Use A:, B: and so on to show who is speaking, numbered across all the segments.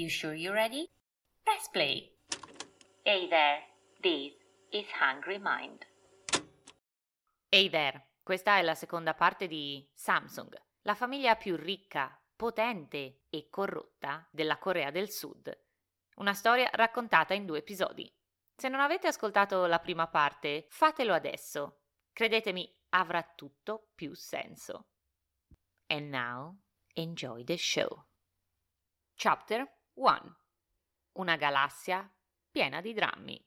A: You sure you're ready? Press play. Hey there, this is Hungry Mind.
B: Hey there, questa è la seconda parte di Samsung, la famiglia più ricca, potente e corrotta della Corea del Sud. Una storia raccontata in due episodi. Se non avete ascoltato la prima parte, fatelo adesso. Credetemi, avrà tutto più senso. And now, enjoy the show. Chapter 1 Una galassia piena di drammi.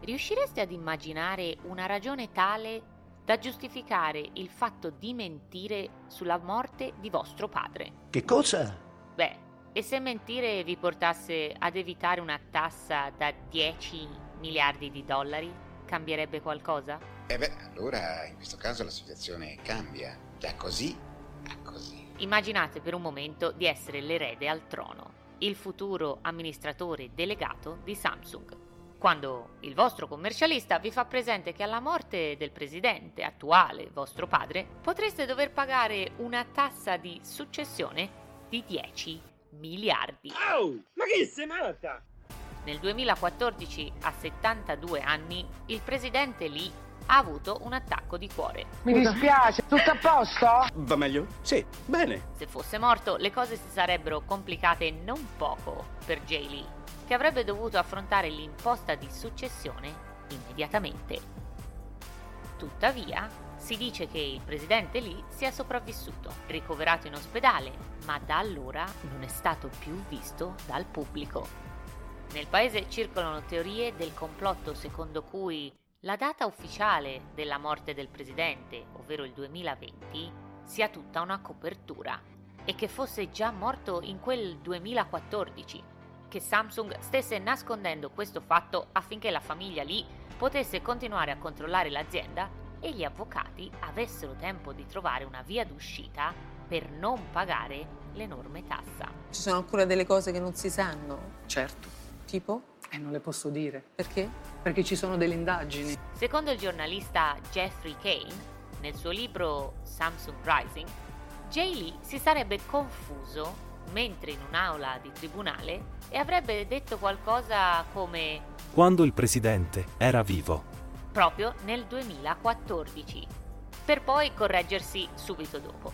B: Riuscireste ad immaginare una ragione tale da giustificare il fatto di mentire sulla morte di vostro padre?
C: Che cosa?
B: Beh, e se mentire vi portasse ad evitare una tassa da 10 miliardi di dollari, cambierebbe qualcosa?
D: E beh, allora in questo caso la situazione cambia. Da così a così.
B: Immaginate per un momento di essere l'erede al trono, il futuro amministratore delegato di Samsung. Quando il vostro commercialista vi fa presente che alla morte del presidente attuale, vostro padre, potreste dover pagare una tassa di successione di 10 miliardi.
E: Oh, ma che sei matta?
B: Nel 2014, a 72 anni, il presidente Lee ha avuto un attacco di cuore.
F: Mi dispiace, tutto a posto?
C: Va meglio? Sì, bene.
B: Se fosse morto, le cose si sarebbero complicate non poco per Jay Lee, che avrebbe dovuto affrontare l'imposta di successione immediatamente. Tuttavia, si dice che il presidente Lee sia sopravvissuto, ricoverato in ospedale, ma da allora non è stato più visto dal pubblico. Nel paese circolano teorie del complotto secondo cui la data ufficiale della morte del presidente, ovvero il 2020, sia tutta una copertura e che fosse già morto in quel 2014, che Samsung stesse nascondendo questo fatto affinché la famiglia Lee potesse continuare a controllare l'azienda e gli avvocati avessero tempo di trovare una via d'uscita per non pagare l'enorme tassa.
G: Ci sono ancora delle cose che non si sanno.
H: Certo,
G: Tipo?
H: e non le posso dire,
G: Perché?
H: perché ci sono delle indagini.
B: Secondo il giornalista Jeffrey Kane, nel suo libro Samsung Rising, Jay Lee si sarebbe confuso mentre in un'aula di tribunale e avrebbe detto qualcosa come
I: quando il presidente era vivo.
B: proprio nel 2014, per poi correggersi subito dopo.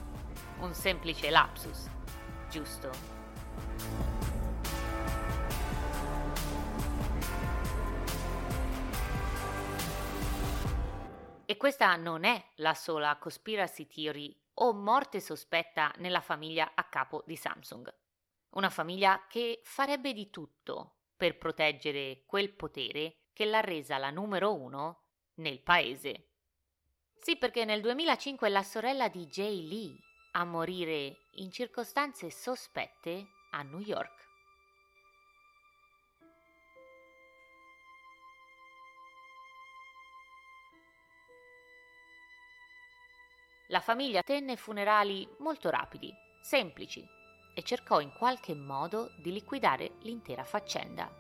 B: Un semplice lapsus, giusto? E questa non è la sola conspiracy theory o morte sospetta nella famiglia a capo di Samsung. Una famiglia che farebbe di tutto per proteggere quel potere che l'ha resa la numero uno nel paese. Sì, perché nel 2005 è la sorella di Jay Lee a morire in circostanze sospette a New York. La famiglia tenne funerali molto rapidi, semplici, e cercò in qualche modo di liquidare l'intera faccenda.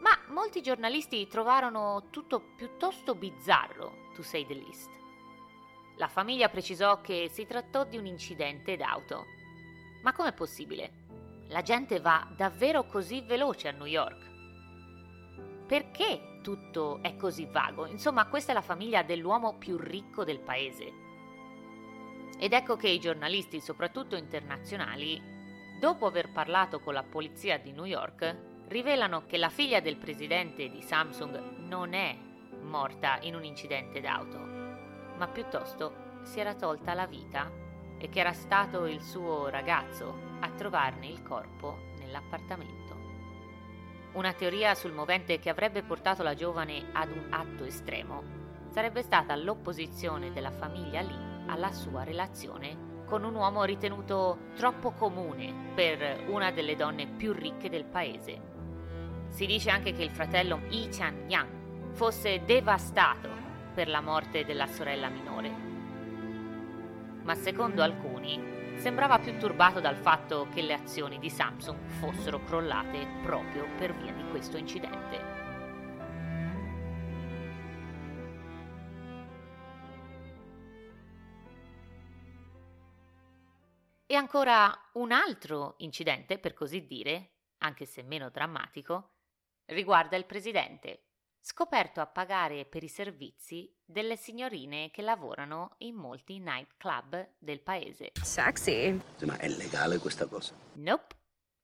B: Ma molti giornalisti trovarono tutto piuttosto bizzarro, to say the least. La famiglia precisò che si trattò di un incidente d'auto. Ma com'è possibile? La gente va davvero così veloce a New York? Perché tutto è così vago? Insomma, questa è la famiglia dell'uomo più ricco del paese. Ed ecco che i giornalisti, soprattutto internazionali, dopo aver parlato con la polizia di New York, rivelano che la figlia del presidente di Samsung non è morta in un incidente d'auto, ma piuttosto si era tolta la vita e che era stato il suo ragazzo a trovarne il corpo nell'appartamento. Una teoria sul movente che avrebbe portato la giovane ad un atto estremo sarebbe stata l'opposizione della famiglia Lee alla sua relazione con un uomo ritenuto troppo comune per una delle donne più ricche del paese. Si dice anche che il fratello Yi Chan-yang fosse devastato per la morte della sorella minore. Ma secondo alcuni sembrava più turbato dal fatto che le azioni di Samsung fossero crollate proprio per via di questo incidente. E ancora un altro incidente, per così dire, anche se meno drammatico, riguarda il presidente, scoperto a pagare per i servizi delle signorine che lavorano in molti nightclub del paese.
J: Sexy.
C: Ma è legale questa cosa?
B: Nope.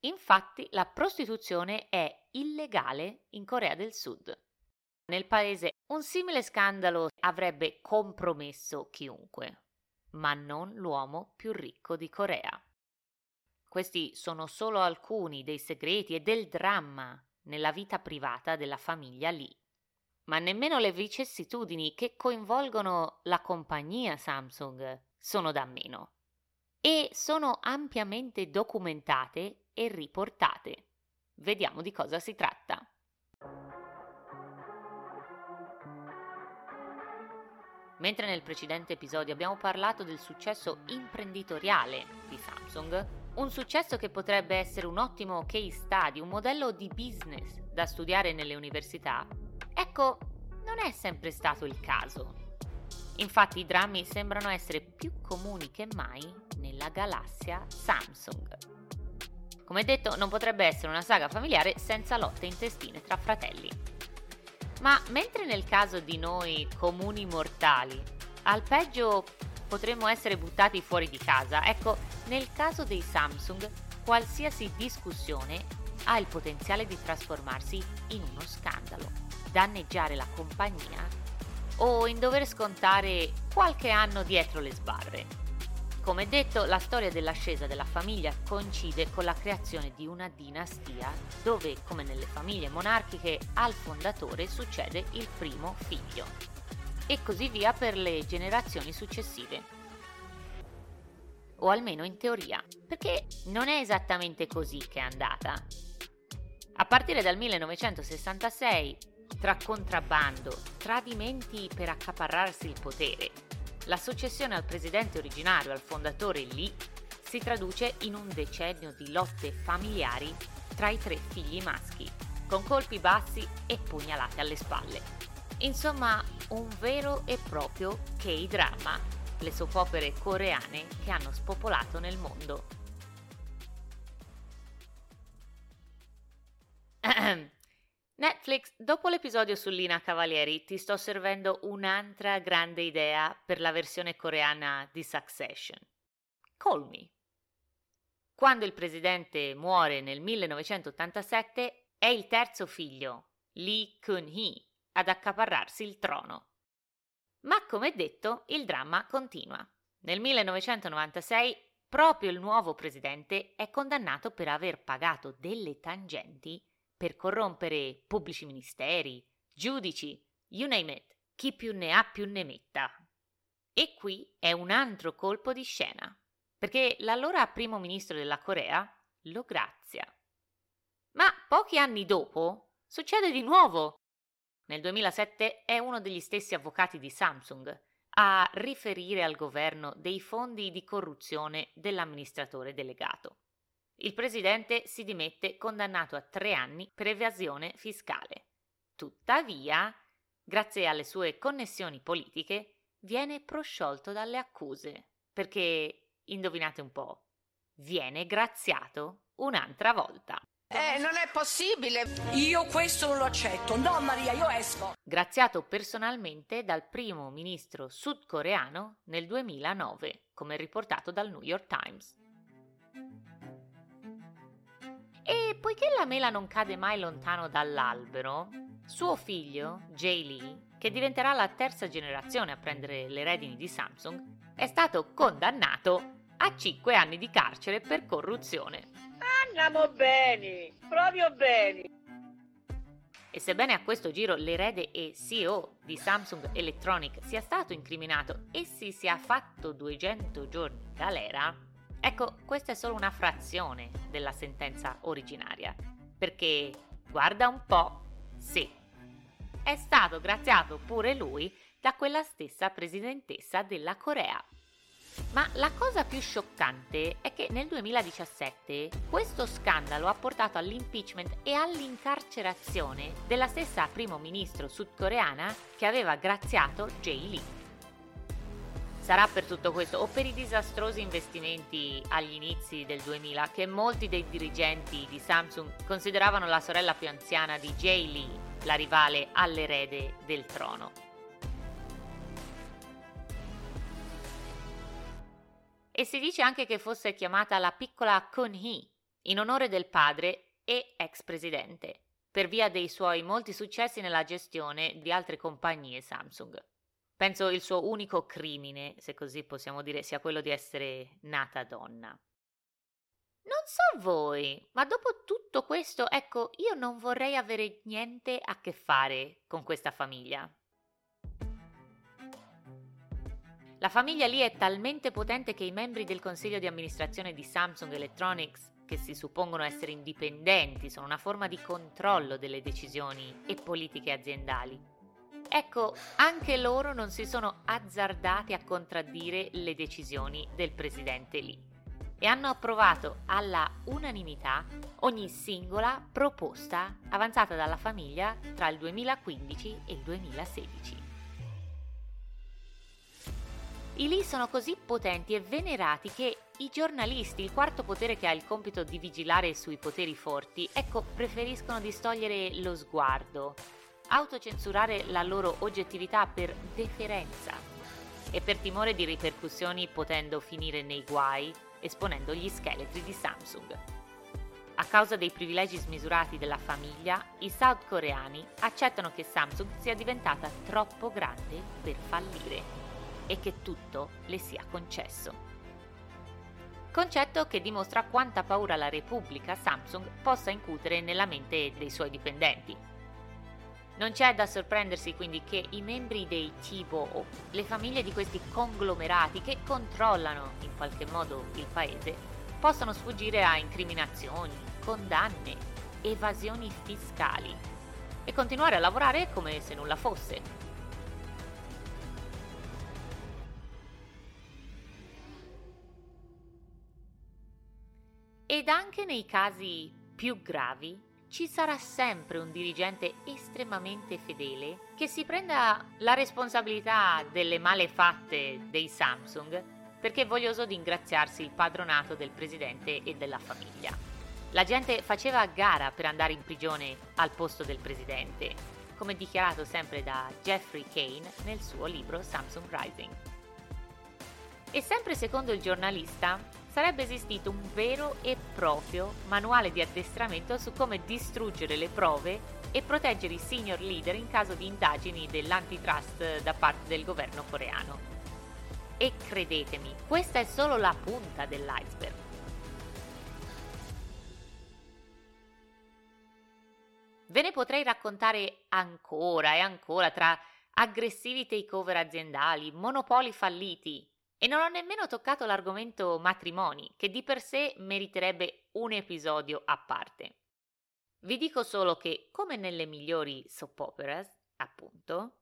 B: Infatti la prostituzione è illegale in Corea del Sud. Nel paese un simile scandalo avrebbe compromesso chiunque, ma non l'uomo più ricco di Corea. Questi sono solo alcuni dei segreti e del dramma nella vita privata della famiglia Lee ma nemmeno le vicissitudini che coinvolgono la compagnia Samsung sono da meno e sono ampiamente documentate e riportate. Vediamo di cosa si tratta. Mentre nel precedente episodio abbiamo parlato del successo imprenditoriale di Samsung, un successo che potrebbe essere un ottimo case study, un modello di business da studiare nelle università, Ecco, non è sempre stato il caso. Infatti i drammi sembrano essere più comuni che mai nella galassia Samsung. Come detto, non potrebbe essere una saga familiare senza lotte intestine tra fratelli. Ma mentre nel caso di noi comuni mortali, al peggio potremmo essere buttati fuori di casa, ecco, nel caso dei Samsung, qualsiasi discussione ha il potenziale di trasformarsi in uno scandalo danneggiare la compagnia o in dover scontare qualche anno dietro le sbarre. Come detto, la storia dell'ascesa della famiglia coincide con la creazione di una dinastia dove, come nelle famiglie monarchiche, al fondatore succede il primo figlio. E così via per le generazioni successive. O almeno in teoria, perché non è esattamente così che è andata. A partire dal 1966 tra contrabbando, tradimenti per accaparrarsi il potere, la successione al presidente originario, al fondatore Lee, si traduce in un decennio di lotte familiari tra i tre figli maschi, con colpi bassi e pugnalate alle spalle. Insomma, un vero e proprio K-drama, le soap opere coreane che hanno spopolato nel mondo. Netflix, dopo l'episodio su Lina Cavalieri, ti sto servendo un'altra grande idea per la versione coreana di Succession. Call me. Quando il presidente muore nel 1987, è il terzo figlio, Lee Kun-hee, ad accaparrarsi il trono. Ma come detto, il dramma continua. Nel 1996, proprio il nuovo presidente è condannato per aver pagato delle tangenti per corrompere pubblici ministeri, giudici, you name it, chi più ne ha più ne metta. E qui è un altro colpo di scena, perché l'allora primo ministro della Corea lo grazia. Ma pochi anni dopo succede di nuovo. Nel 2007 è uno degli stessi avvocati di Samsung a riferire al governo dei fondi di corruzione dell'amministratore delegato. Il presidente si dimette condannato a tre anni per evasione fiscale. Tuttavia, grazie alle sue connessioni politiche, viene prosciolto dalle accuse, perché, indovinate un po', viene graziato un'altra volta.
F: Eh, non è possibile! Io questo non lo accetto! No, Maria, io esco!
B: Graziato personalmente dal primo ministro sudcoreano nel 2009, come riportato dal New York Times. Poiché la mela non cade mai lontano dall'albero, suo figlio, Jay Lee, che diventerà la terza generazione a prendere le redini di Samsung, è stato condannato a 5 anni di carcere per corruzione.
E: Andiamo bene, proprio bene.
B: E sebbene a questo giro l'erede e CEO di Samsung Electronic sia stato incriminato e si sia fatto 200 giorni galera, Ecco, questa è solo una frazione della sentenza originaria, perché guarda un po', sì, è stato graziato pure lui da quella stessa presidentessa della Corea. Ma la cosa più scioccante è che nel 2017 questo scandalo ha portato all'impeachment e all'incarcerazione della stessa primo ministro sudcoreana che aveva graziato Jay Lee. Sarà per tutto questo o per i disastrosi investimenti agli inizi del 2000 che molti dei dirigenti di Samsung consideravano la sorella più anziana di Jay Lee, la rivale all'erede del trono. E si dice anche che fosse chiamata la piccola Kun-hee, in onore del padre e ex presidente, per via dei suoi molti successi nella gestione di altre compagnie Samsung. Penso il suo unico crimine, se così possiamo dire, sia quello di essere nata donna. Non so voi, ma dopo tutto questo, ecco, io non vorrei avere niente a che fare con questa famiglia. La famiglia lì è talmente potente che i membri del consiglio di amministrazione di Samsung Electronics, che si suppongono essere indipendenti, sono una forma di controllo delle decisioni e politiche aziendali. Ecco, anche loro non si sono azzardati a contraddire le decisioni del presidente Lee e hanno approvato alla unanimità ogni singola proposta avanzata dalla famiglia tra il 2015 e il 2016. I Lee sono così potenti e venerati che i giornalisti, il quarto potere che ha il compito di vigilare sui poteri forti, ecco, preferiscono distogliere lo sguardo autocensurare la loro oggettività per deferenza e per timore di ripercussioni potendo finire nei guai esponendo gli scheletri di Samsung. A causa dei privilegi smisurati della famiglia, i south coreani accettano che Samsung sia diventata troppo grande per fallire e che tutto le sia concesso. Concetto che dimostra quanta paura la Repubblica Samsung possa incutere nella mente dei suoi dipendenti, non c'è da sorprendersi quindi che i membri dei TIBO, le famiglie di questi conglomerati che controllano in qualche modo il paese, possano sfuggire a incriminazioni, condanne, evasioni fiscali e continuare a lavorare come se nulla fosse. Ed anche nei casi più gravi ci sarà sempre un dirigente estremamente fedele che si prenda la responsabilità delle malefatte dei Samsung perché è voglioso di ingraziarsi il padronato del presidente e della famiglia. La gente faceva gara per andare in prigione al posto del presidente, come dichiarato sempre da Jeffrey Kane nel suo libro Samsung Rising. E sempre secondo il giornalista, sarebbe esistito un vero e proprio manuale di addestramento su come distruggere le prove e proteggere i senior leader in caso di indagini dell'antitrust da parte del governo coreano. E credetemi, questa è solo la punta dell'iceberg. Ve ne potrei raccontare ancora e ancora tra aggressivi takeover aziendali, monopoli falliti, e non ho nemmeno toccato l'argomento matrimoni, che di per sé meriterebbe un episodio a parte. Vi dico solo che, come nelle migliori soap operas, appunto,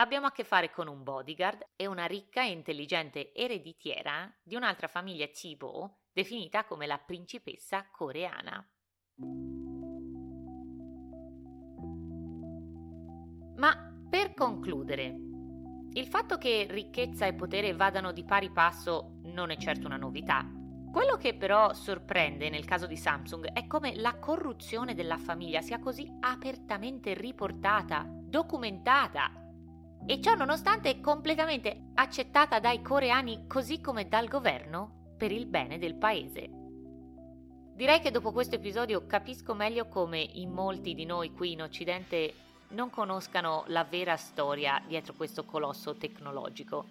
B: abbiamo a che fare con un bodyguard e una ricca e intelligente ereditiera di un'altra famiglia Chibo, definita come la principessa coreana. Ma per concludere, il fatto che ricchezza e potere vadano di pari passo non è certo una novità. Quello che però sorprende nel caso di Samsung è come la corruzione della famiglia sia così apertamente riportata, documentata e ciò nonostante è completamente accettata dai coreani così come dal governo per il bene del paese. Direi che dopo questo episodio capisco meglio come in molti di noi qui in Occidente non conoscano la vera storia dietro questo colosso tecnologico.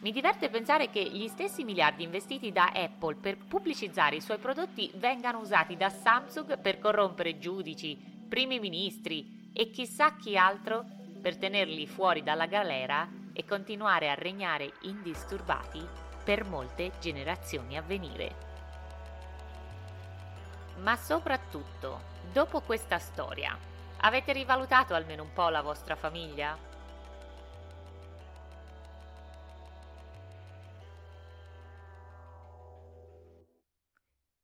B: Mi diverte pensare che gli stessi miliardi investiti da Apple per pubblicizzare i suoi prodotti vengano usati da Samsung per corrompere giudici, primi ministri e chissà chi altro per tenerli fuori dalla galera e continuare a regnare indisturbati per molte generazioni a venire. Ma soprattutto, dopo questa storia, Avete rivalutato almeno un po' la vostra famiglia?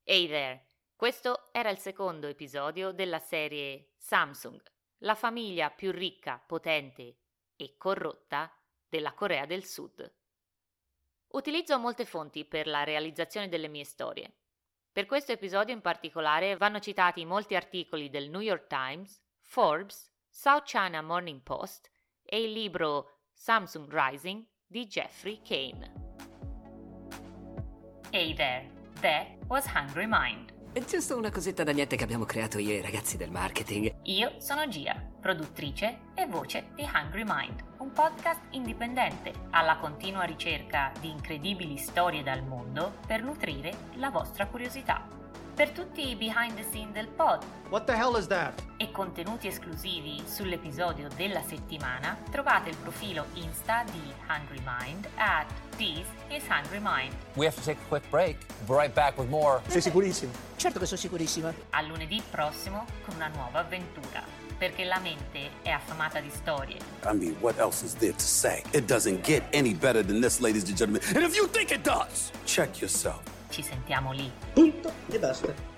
B: Hey there! Questo era il secondo episodio della serie Samsung, la famiglia più ricca, potente e corrotta della Corea del Sud.
K: Utilizzo molte fonti per la realizzazione delle mie storie. Per questo episodio in particolare vanno citati molti articoli del New York Times, Forbes, South China Morning Post e il libro Samsung Rising di Jeffrey Kane.
B: Hey there, that was Hungry Mind.
J: È giusto una cosetta da niente che abbiamo creato io e i ragazzi del marketing.
B: Io sono Gia, produttrice e voce di Hungry Mind, un podcast indipendente alla continua ricerca di incredibili storie dal mondo per nutrire la vostra curiosità. Per tutti i behind the scene del pod
C: What the hell is that?
B: e contenuti esclusivi sull'episodio della settimana, trovate il profilo Insta di Hungry Mind at This is Hungry Mind.
L: We have to take a quick break. We'll be right back with more.
C: Sei sicurissimo?
J: Certo che sono sicurissima.
B: A lunedì prossimo con una nuova avventura, perché la mente è affamata di storie.
M: I mean, what else is there to say? It doesn't get any better than this, ladies and gentlemen. And if you think it does, check yourself.
B: Ci sentiamo lì.
C: Punto e basta.